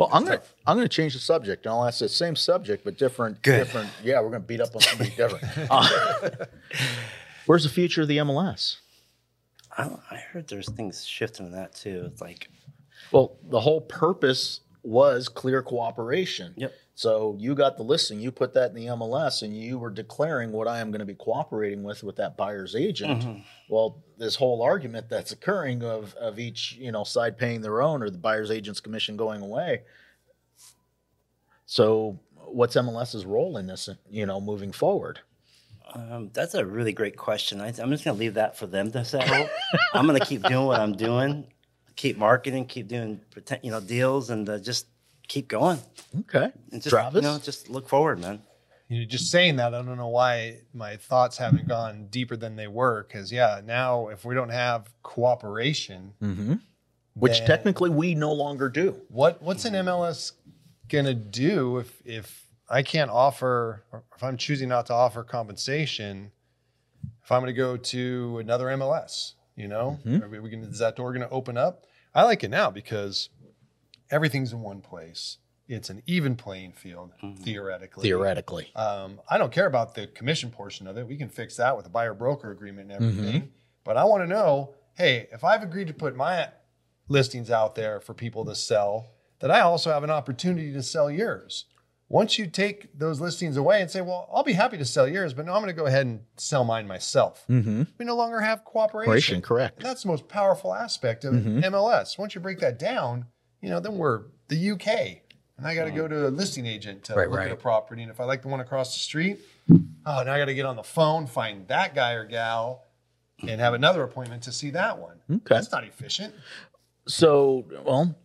Well, I'm gonna I'm gonna change the subject, and I'll ask the same subject but different. Good. Different. Yeah, we're gonna beat up on somebody different. Uh, where's the future of the MLS? I, I heard there's things shifting in that too. It's like, Well, the whole purpose was clear cooperation. Yep. So you got the listing, you put that in the MLS, and you were declaring what I am going to be cooperating with with that buyer's agent. Mm-hmm. Well, this whole argument that's occurring of of each you know side paying their own or the buyer's agent's commission going away. So what's MLS's role in this? You know, moving forward. um, that's a really great question. I, I'm just gonna leave that for them to settle. I'm gonna keep doing what I'm doing, keep marketing, keep doing you know deals, and uh, just keep going. Okay, And just, Travis. you know, just look forward, man. You know, just saying that, I don't know why my thoughts haven't gone deeper than they were. Because yeah, now if we don't have cooperation, hmm Which technically we no longer do. what what's an MLS gonna do if if I can't offer, or if I'm choosing not to offer compensation, if I'm gonna go to another MLS, you know, Mhm. are we, we gonna, is that door gonna open up? I like it now because everything's in one place. It's an even playing field theoretically. Theoretically. Um, I don't care about the commission portion of it. We can fix that with a buyer broker agreement and everything. Mm-hmm. But I want to know, hey, if I've agreed to put my listings out there for people to sell, that I also have an opportunity to sell yours. Once you take those listings away and say, well, I'll be happy to sell yours, but no, I'm going to go ahead and sell mine myself. Mm-hmm. We no longer have cooperation. Operation, correct. And that's the most powerful aspect of Mhm. MLS. Once you break that down, you know, then we're the UK. And I got to go to a listing agent to Right, look right. at a property. And if I like the one across the street, oh, now I got to get on the phone, find that guy or gal, and have another appointment to see that one. Okay. That's not efficient. So, well,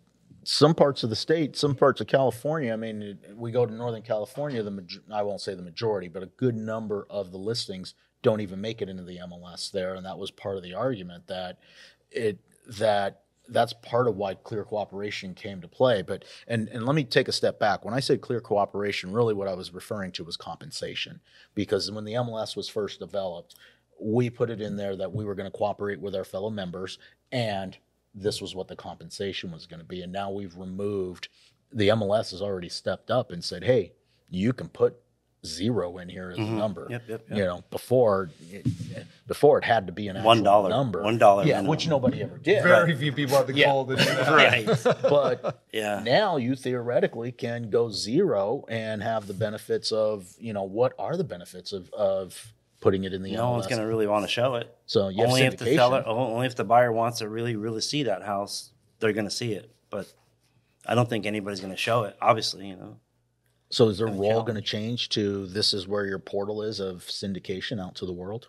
some parts of the state, some parts of California. I mean, we go to Northern California. The I won't say the majority, but a good number of the listings don't even make it into the MLS there, and that was part of the argument that it that that's part of why clear cooperation came to play. But and and let me take a step back. When I said clear cooperation, really what I was referring to was compensation, because when the MLS was first developed, we put it in there that we were going to cooperate with our fellow members and this was what the compensation was going to be. And now we've removed the MLS has already stepped up and said, hey, you can put zero in here as a mm-hmm. number. Yep, yep, yep. You know, before it, before it had to be an One actual dollar. number. One dollar Yeah, minimum. which nobody ever did. Very few people have the Yeah. goal to do that. Right. But Yeah. now you theoretically can go zero and have the benefits of, you know, what are the benefits of, of putting it in the no MLS? one's gonna really want to show it. so you have only if the seller, only if the buyer wants to really, really see that house, they're gonna see it. But I don't think anybody's gonna show it. Obviously, you know. So is their Kinda role going to change to this is where your portal is of syndication out to the world?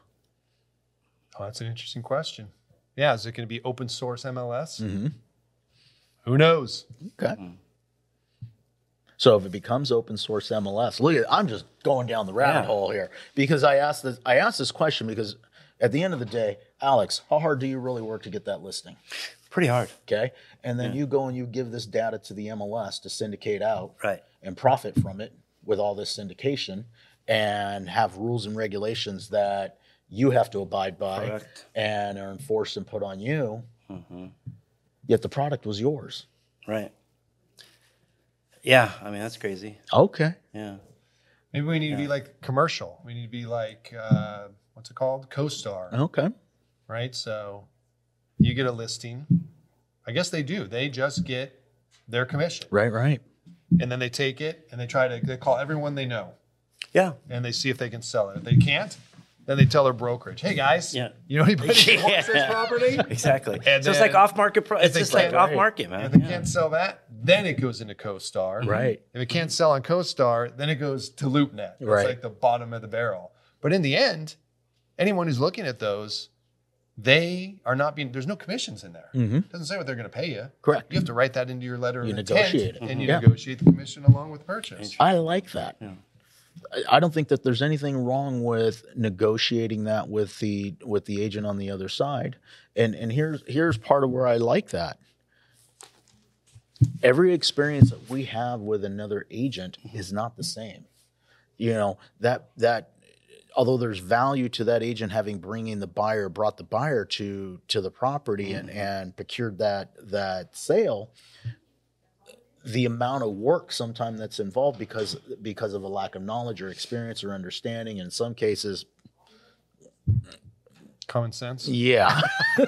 Oh, that's an interesting question. Yeah, is it going to be open source MLS? Mm-hmm. Who knows? Okay. So if it becomes open source MLS, look at I'm just going down the rabbit Yeah. hole here because I asked this I asked this question because at the end of the day, Alex, how hard do you really work to get that listing? Pretty hard. Okay. And then you go and you give this data to the MLS to syndicate out Right. And profit from it with all this syndication and have rules and regulations that you have to abide by Correct. and are enforced and put on you. hmm Yet the product was yours. Right. Yeah, I mean that's crazy. Okay. Yeah. Maybe we need to be like commercial. We need to be like, uh, what's it called? CoStar. Okay. right? So you get a listing. I guess they do. They just get their commission, Right, right. And then they take it and they try to they call everyone they know Yeah. and they see if they can sell it. If they can't, then they tell their brokerage, "Hey guys, Yeah. you know anybody who wants this property?" Exactly. And so it's then like off market. Pro- it's just like off market, man. If they Yeah. can't sell that, then it goes into CoStar. Right. If it can't sell on CoStar, then it goes to LoopNet. It's Right. like the bottom of the barrel. But in the end, anyone who's looking at those, they are not being. There's no commissions in there. Mhm. It doesn't say what they're going to pay you. Correct. You have to write that into your letter You of negotiate intent, it. and you Yeah. negotiate the commission along with purchase. I like that. Yeah. I- I don't think that there's anything wrong with negotiating that with the with the agent on the other side. And and here's here's part of where I like that. Every experience that we have with another agent is not the same. You know, that that although there's value to that agent having bringing the buyer brought the buyer to to the property and mm-hmm. and procured that that sale the amount of work sometimes that's involved because because of a lack of knowledge or experience or understanding. In some cases, Common sense. yeah.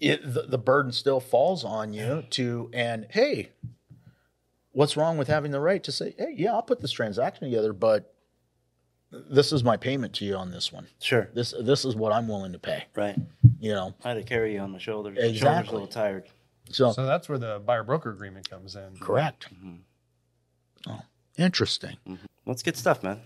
it, the, the burden still falls on you to, and hey, what's wrong with having the right to say, hey, yeah, I'll put this transaction together, but this is my payment to you on this one. Sure. This this is what I'm willing to pay. Right. You know, I had to carry you on my shoulders. Shoulders Exactly. a little tired. so, So that's where the buyer broker agreement comes in. correct. Mm-hmm. Oh, interesting. That's good stuff, man.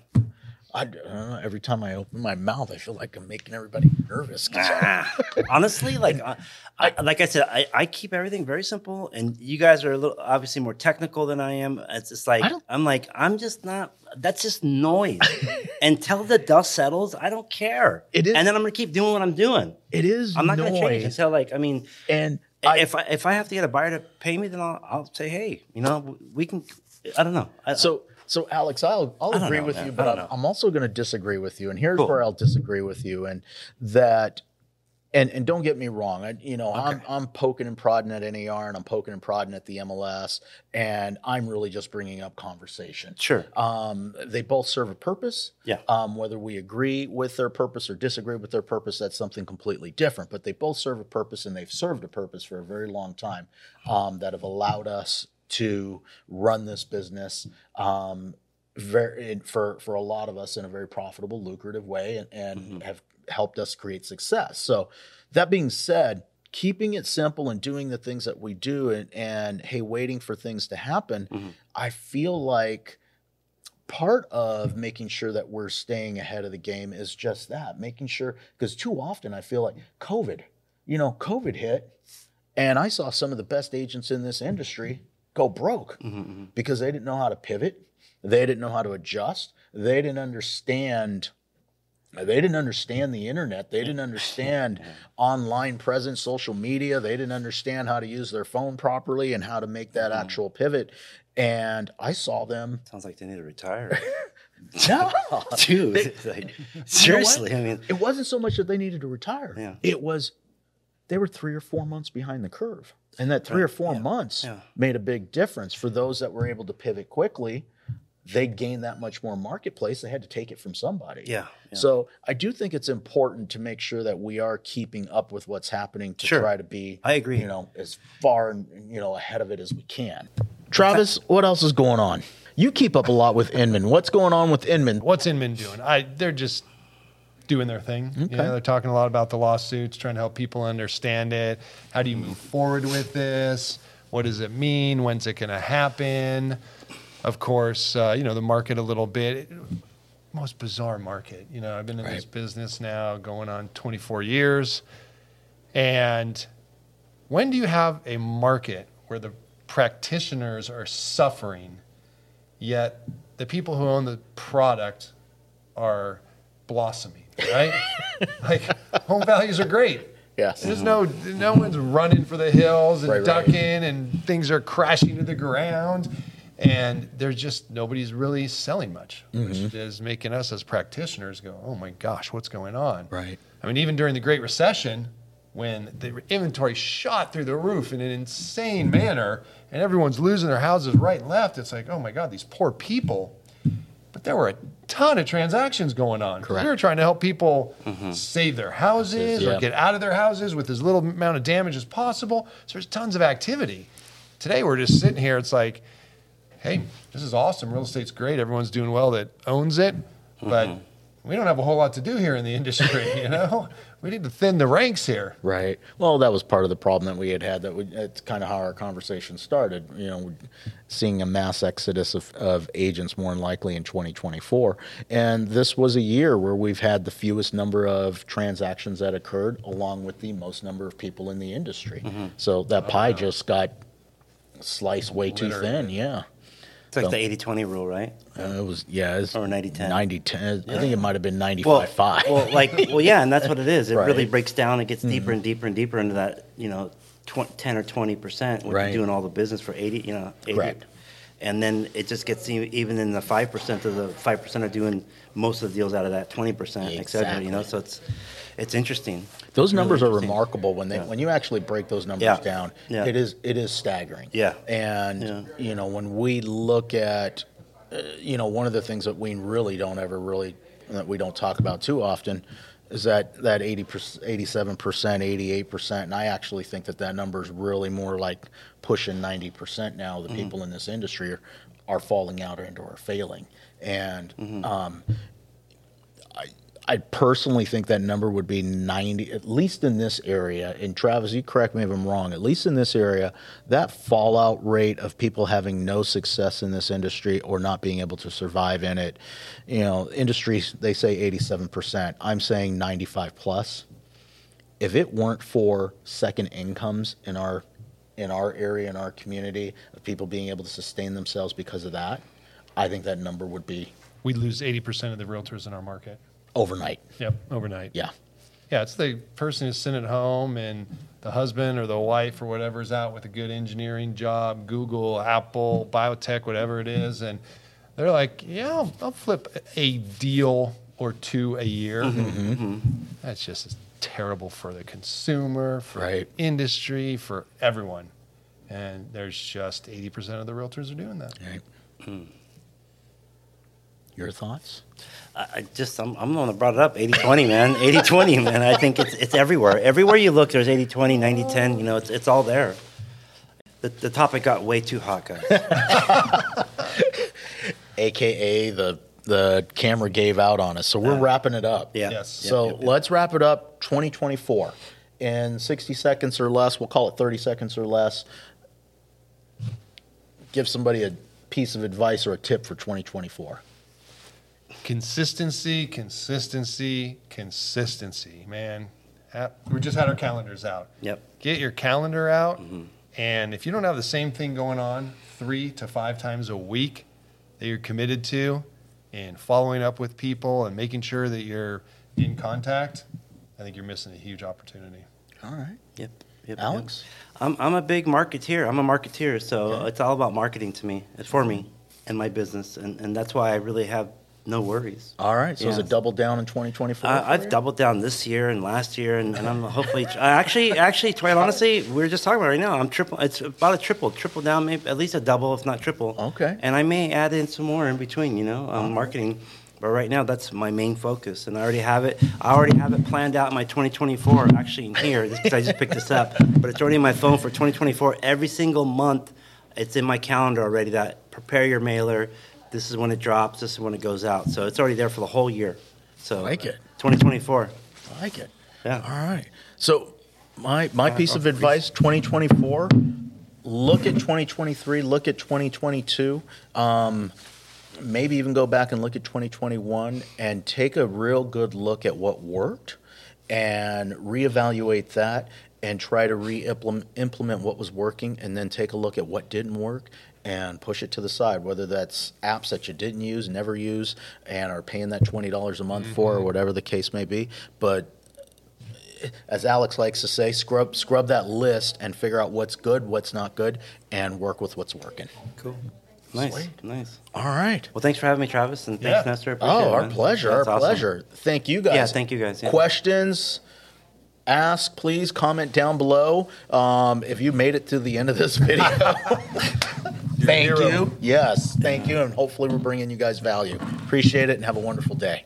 I, I every time I open my mouth, I feel like I'm making everybody nervous. Ah, honestly, like I, I, like I said, I, I keep everything very simple, and you guys are a little obviously more technical than I am. It's just like I'm like I'm just not. That's just noise. Until the dust settles, I don't care. It is- and then I'm gonna keep doing what I'm doing. it is I'm not gonna change until like I mean, and I, if I if I have to get a buyer to pay me, then I'll, I'll say, hey, you know, we can. I don't know. I, So, so Alex, I'll I'll agree know, with man. you, but I'm. I'm also going to disagree with you. And here's Cool. where I'll disagree with you. And that, and and don't get me wrong, I, you know, I'm I'm poking and prodding at NAR and I'm poking and prodding at the MLS, and I'm really just bringing up conversation. sure. Um, they both serve a purpose. Yeah. Um, whether we agree with their purpose or disagree with their purpose, that's something completely different. But they both serve a purpose, and they've served a purpose for a very long time um, that have allowed us to run this business um, very for for a lot of us in a very profitable, lucrative way, and, and have helped us create success. So, that being said. Keeping it simple and doing the things that we do, and, and hey, waiting for things to happen, I feel like part of making sure that we're staying ahead of the game is just that making sure because too often i feel like covid you know covid hit and i saw some of the best agents in this industry go broke mm-hmm, mm-hmm. because they didn't know how to pivot they didn't know how to adjust they didn't understand they didn't understand the internet. They didn't understand online presence, social media. They didn't understand how to use their phone properly and how to make that mm-hmm. actual pivot. And I saw them. Sounds like they need to retire, No, dude. They- like, seriously, I mean, it wasn't so much that they needed to retire. Yeah. It was they were three or four months behind the curve. And that three or four months Yeah. made a big difference for those that were able to pivot quickly. They gained that much more marketplace. They had to take it from somebody. yeah, yeah. So I do think it's important to make sure that we are keeping up with what's happening to Sure. try to be, I agree. you know, as far and you know ahead of it as we can. Travis, what else is going on? You keep up a lot with Inman. What's going on with Inman? What's Inman doing? I they're just doing their thing. You know, they're talking a lot about the lawsuits, trying to help people understand it. How do you move forward with this? What does it mean? When's it going to happen? Of course, uh, you know the market a little bit. Most bizarre market. You know, I've been in this business now going on 24 years, and when do you have a market where the practitioners are suffering, yet the people who own the product are blossoming, right? like home values are great. Yes. There's no no one's running for the hills and Right, right. ducking and things are crashing to the ground. And there's just nobody's really selling much, which Mm-hmm. is making us as practitioners go, oh my gosh, what's going on? Right. I mean, even during the Great Recession, when the inventory shot through the roof in an insane manner, and everyone's losing their houses right and left, it's like, oh my God, these poor people. But there were a ton of transactions going on. Correct. We were trying to help people mm-hmm. save their houses Yeah. or get out of their houses with as little amount of damage as possible. So there's tons of activity. Today we're just sitting here. It's like, hey, this is awesome. Real estate's great. Everyone's doing well that owns it, but mm-hmm. We don't have a whole lot to do here in the industry. You know, we need to thin the ranks here. Right. Well, that was part of the problem that we had had. That we, it's kind of how our conversation started. You know, seeing a mass exodus of, of agents more than likely in 2024, and this was a year where we've had the fewest number of transactions that occurred, along with the most number of people in the industry. Mm-hmm. So that pie uh-huh. just got sliced way too thin. Yeah. It's like So- the 80 20 rule, right? Uh, it was yeah, it's Or 90-10. 90-10. I think it might have been 95 Well, 5. well, like, well, yeah, and that's what it is. It Right. really breaks down. It gets deeper and deeper and deeper into that, you know, tw- 10 or 20% when Right. you're doing all the business for 80, you know, 80. Correct. and then it just gets even in the five percent of the five percent are doing most of the deals out of that twenty percent, et cetera. You know, so it's it's interesting. Those Really numbers are interesting. remarkable when they when you actually break those numbers Yeah. down. Yeah. It is it is staggering. Yeah. And Yeah. you know when we look at uh, you know one of the things that we really don't ever really that we don't talk about too often is that that 80 87 percent 88 percent and I actually think that that number is really more like pushing 90 percent now the people in this industry are, are falling out and or failing and um, I personally think that number would be 90, at least in this area. And Travis, you correct me if I'm wrong, at least in this area, that fallout rate of people having no success in this industry or not being able to survive in it, you know, industries, they say 87%. I'm saying 95 plus. If it weren't for second incomes in our in our area, in our community, of people being able to sustain themselves because of that, I think that number would be. We'd lose 80% of the realtors in our market. Overnight. Yep, overnight. Yeah. Yeah, it's the person who's sent at home and the husband or the wife or whatever is out with a good engineering job, Google, Apple, biotech, whatever it is. And they're like, yeah, I'll, I'll flip a deal or two a year. Mm-hmm, mm-hmm. That's just terrible for the consumer, for Right. the industry, for everyone. And there's just 80% of the realtors are doing that. Right. Hmm. Your thoughts? I I just, I'm, I'm the one that brought it up. 80 20, man. 80 20, man. I think it's, it's everywhere. Everywhere you look, there's 80 20, 90 10. You know, it's, it's all there. The, the topic got way too hot, guys. AKA the the camera gave out on us. So we're wrapping it up. Yeah. Yes. So Yep, yep, yep. let's wrap it up 2024 in 60 seconds or less. We'll call it 30 seconds or less. Give somebody a piece of advice or a tip for 2024. Consistency, consistency, consistency, man. We just had our calendars out. Yep. Get your calendar out, Mm-hmm. and if you don't have the same thing going on three to five times a week that you're committed to, and following up with people and making sure that you're in contact, I think you're missing a huge opportunity. All right. Yep. yep Alex? I'm, I'm a big marketeer. I'm a marketeer, so Okay. it's all about marketing to me. It's for me and my business, and, and that's why I really have no worries. All right. So is Yeah. it double down in 2024? I, for I've you? doubled down this year and last year, and, and I'm hopefully I actually, actually, quite honestly, we are just talking about right now. I'm triple. It's about a triple, triple down, maybe at least a double, if not triple. Okay. And I may add in some more in between, you know, um, marketing. But right now, that's my main focus, and I already have it. I already have it planned out in my 2024. Actually, in here, because I just picked this up, but it's already in my phone for 2024. Every single month, it's in my calendar already. That prepare your mailer. This is when it drops. This is when it goes out. So it's already there for the whole year. So Like uh, it. 2024. I like it. Yeah. All right. So my my uh, piece of uh, advice 2024 look at 2023, look at 2022. Um, maybe even go back and look at 2021 and take a real good look at what worked and reevaluate that and try to re-implement implement what was working and then take a look at what didn't work and push it to the side whether that's apps that you didn't use never use and are paying that $20 a month for or whatever the case may be but as Alex likes to say, scrub scrub that list and figure out what's good, what's not good, and work with what's working. Cool. Nice. Sweet. Nice. All right. Well, thanks for having me, Travis, and thanks, Yeah. Nestor. Appreciate Oh, our man. pleasure. That's our awesome. pleasure. Thank you guys. Yeah, thank you guys, yeah. Questions? Ask, please comment down below. Um, if you made it to the end of this video, thank hero. you. Yes, thank you. And hopefully, we're bringing you guys value. Appreciate it and have a wonderful day.